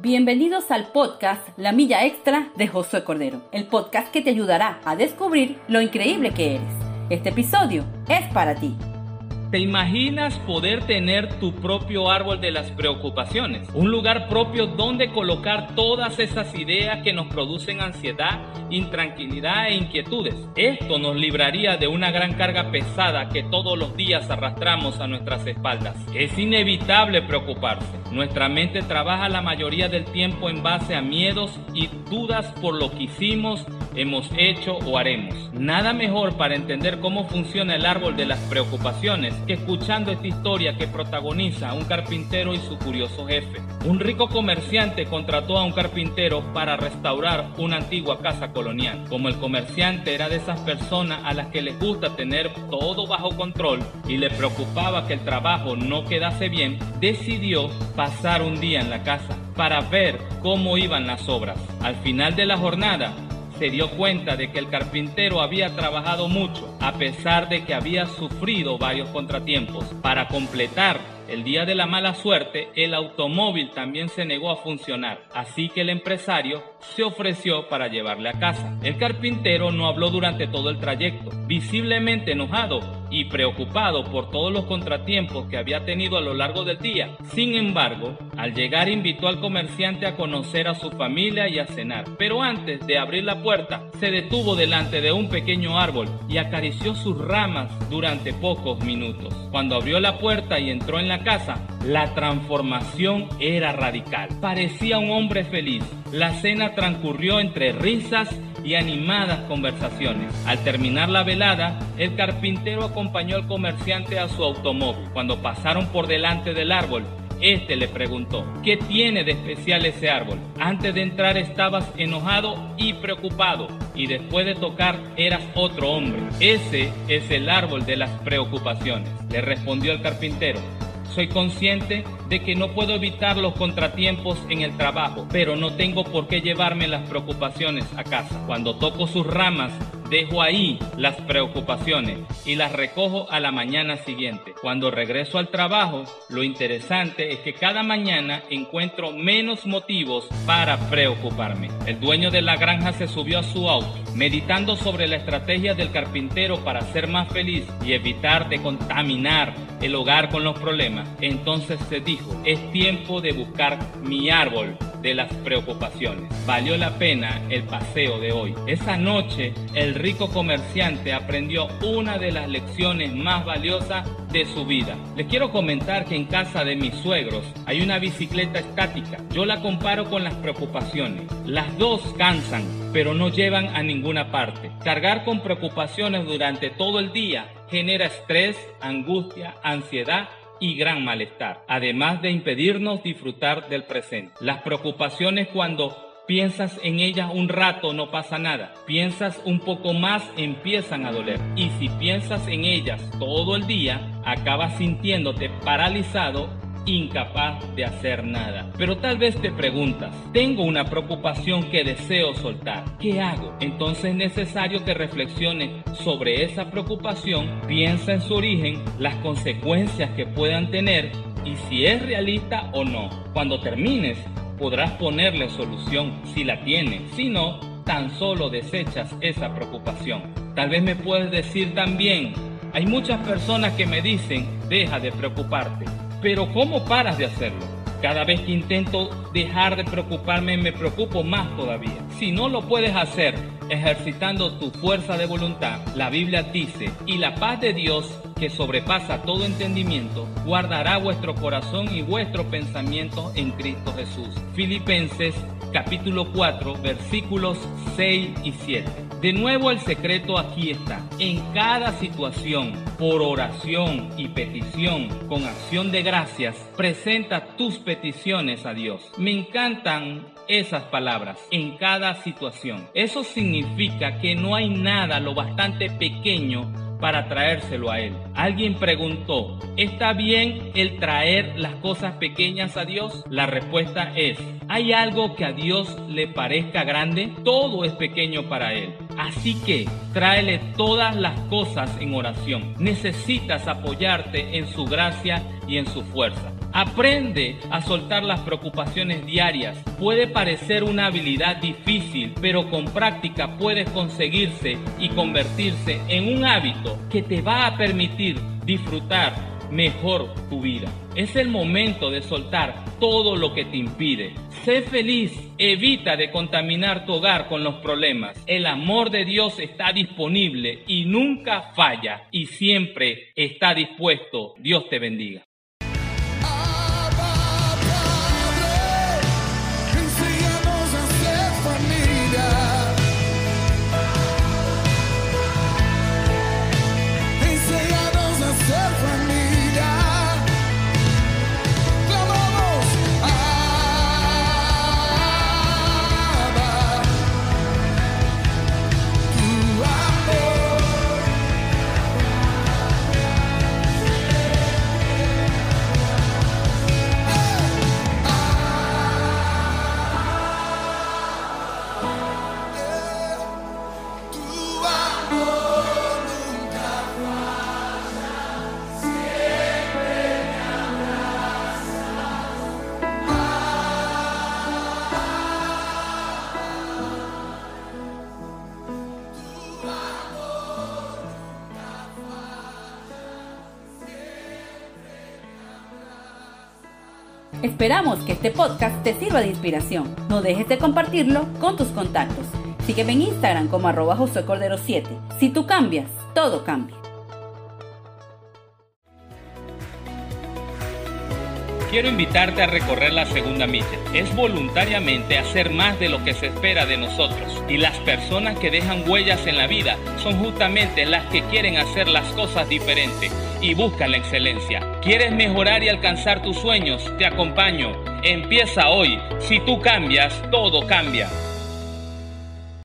Bienvenidos al podcast La Milla Extra de Josué Cordero, el podcast que te ayudará a descubrir lo increíble que eres. Este episodio es para ti. ¿Te imaginas poder tener tu propio árbol de las preocupaciones? Un lugar propio donde colocar todas esas ideas que nos producen ansiedad, intranquilidad e inquietudes. Esto nos libraría de una gran carga pesada que todos los días arrastramos a nuestras espaldas. Es inevitable preocuparse. Nuestra mente trabaja la mayoría del tiempo en base a miedos y dudas por lo que hicimos, hemos hecho o haremos. Nada mejor para entender cómo funciona el árbol de las preocupaciones que escuchando esta historia que protagoniza un carpintero y su curioso jefe. Un rico comerciante contrató a un carpintero para restaurar una antigua casa colonial. Como el comerciante era de esas personas a las que les gusta tener todo bajo control y le preocupaba que el trabajo no quedase bien, decidió pasar un día en la casa para ver cómo iban las obras. Al final de la jornada, se dio cuenta de que el carpintero había trabajado mucho, a pesar de que había sufrido varios contratiempos. Para completar el día de la mala suerte, el automóvil también se negó a funcionar, así que el empresario se ofreció para llevarle a casa. El carpintero no habló durante todo el trayecto, visiblemente enojado y preocupado por todos los contratiempos que había tenido a lo largo del día. Sin embargo, al llegar invitó al comerciante a conocer a su familia y a cenar, pero antes de abrir la puerta, se detuvo delante de un pequeño árbol y acarició sus ramas durante pocos minutos. Cuando abrió la puerta y entró en la casa, la transformación era radical. Parecía un hombre feliz. La cena transcurrió entre risas y animadas conversaciones. Al terminar la velada, el carpintero acompañó al comerciante a su automóvil. Cuando pasaron por delante del árbol, este le preguntó, ¿qué tiene de especial ese árbol? Antes de entrar estabas enojado y preocupado y después de tocar eras otro hombre. Ese es el árbol de las preocupaciones, le respondió el carpintero. Soy consciente de que no puedo evitar los contratiempos en el trabajo, pero no tengo por qué llevarme las preocupaciones a casa. Cuando toco sus ramas, dejo ahí las preocupaciones y las recojo a la mañana siguiente. Cuando regreso al trabajo, lo interesante es que cada mañana encuentro menos motivos para preocuparme. El dueño de la granja se subió a su auto, meditando sobre la estrategia del carpintero para ser más feliz y evitar de contaminar el hogar con los problemas. Entonces se dijo, es tiempo de buscar mi árbol de las preocupaciones. Valió la pena el paseo de hoy. Esa noche el rico comerciante aprendió una de las lecciones más valiosas de su vida. Les quiero comentar que en casa de mis suegros hay una bicicleta estática. Yo la comparo con las preocupaciones. Las dos cansan, pero no llevan a ninguna parte. Cargar con preocupaciones durante todo el día genera estrés, angustia, ansiedad y gran malestar, además de impedirnos disfrutar del presente. Las preocupaciones cuando piensas en ellas un rato no pasa nada, piensas un poco más empiezan a doler y si piensas en ellas todo el día acabas sintiéndote paralizado incapaz de hacer nada. Pero tal vez te preguntas, tengo una preocupación que deseo soltar, ¿qué hago? Entonces es necesario que reflexiones sobre esa preocupación, piensa en su origen, las consecuencias que puedan tener y si es realista o no. Cuando termines, podrás ponerle solución si la tienes, si no, tan solo desechas esa preocupación. Tal vez me puedes decir también, hay muchas personas que me dicen, deja de preocuparte. Pero ¿cómo paras de hacerlo? Cada vez que intento dejar de preocuparme me preocupo más todavía. Si no lo puedes hacer ejercitando tu fuerza de voluntad, la Biblia dice, y la paz de Dios que sobrepasa todo entendimiento, guardará vuestro corazón y vuestro pensamiento en Cristo Jesús. Filipenses capítulo 4 versículos 6 y 7. De nuevo el secreto aquí está. En cada situación, por oración y petición, con acción de gracias, presenta tus peticiones a Dios. Me encantan esas palabras en cada situación. Eso significa que no hay nada lo bastante pequeño para traérselo a Él. Alguien preguntó, ¿está bien el traer las cosas pequeñas a Dios? La respuesta es, ¿hay algo que a Dios le parezca grande? Todo es pequeño para Él. Así que tráele todas las cosas en oración. Necesitas apoyarte en su gracia y en su fuerza. Aprende a soltar las preocupaciones diarias. Puede parecer una habilidad difícil, pero con práctica puedes conseguirse y convertirse en un hábito que te va a permitir disfrutar mejor tu vida. Es el momento de soltar todo lo que te impide. Sé feliz, evita de contaminar tu hogar con los problemas. El amor de Dios está disponible y nunca falla y siempre está dispuesto. Dios te bendiga. Esperamos que este podcast te sirva de inspiración. No dejes de compartirlo con tus contactos. Sígueme en Instagram como arroba Cordero 7. Si tú cambias, todo cambia. Quiero invitarte a recorrer la segunda milla. Es voluntariamente hacer más de lo que se espera de nosotros. Y las personas que dejan huellas en la vida son justamente las que quieren hacer las cosas diferentes y buscan la excelencia. ¿Quieres mejorar y alcanzar tus sueños? Te acompaño. Empieza hoy. Si tú cambias, todo cambia.